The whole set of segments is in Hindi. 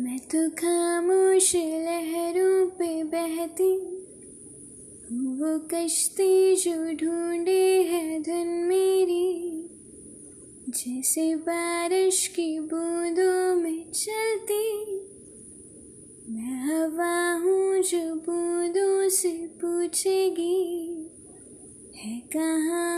मैं तो खामोश लहरों पे बहती वो कश्ती जो ढूंढे है धन मेरी, जैसे बारिश की बूंदों में चलती। मैं हवा हूँ जो बूंदों से पूछेगी, है कहाँ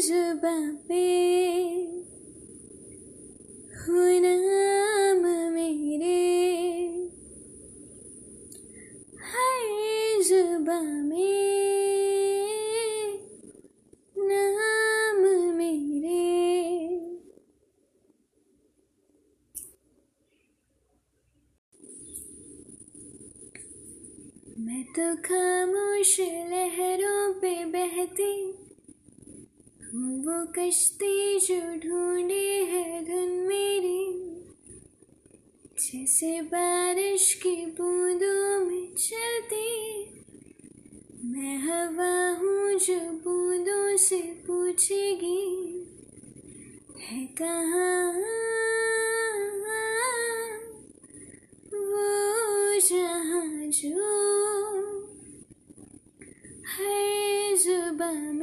जुबा पे। हो नाम मेरे। है जुबा में। नाम मेरे। मैं तो खामोश लहरों पे बहती वो कश्ती जो ढूंढे है धुन मेरी, जैसे बारिश की बूंदों में चलती। मैं हवा हूँ जो बूंदों से पूछेगी, है कहाँ? जो हर ज़ुबान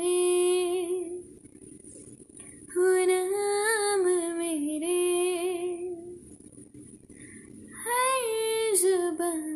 बन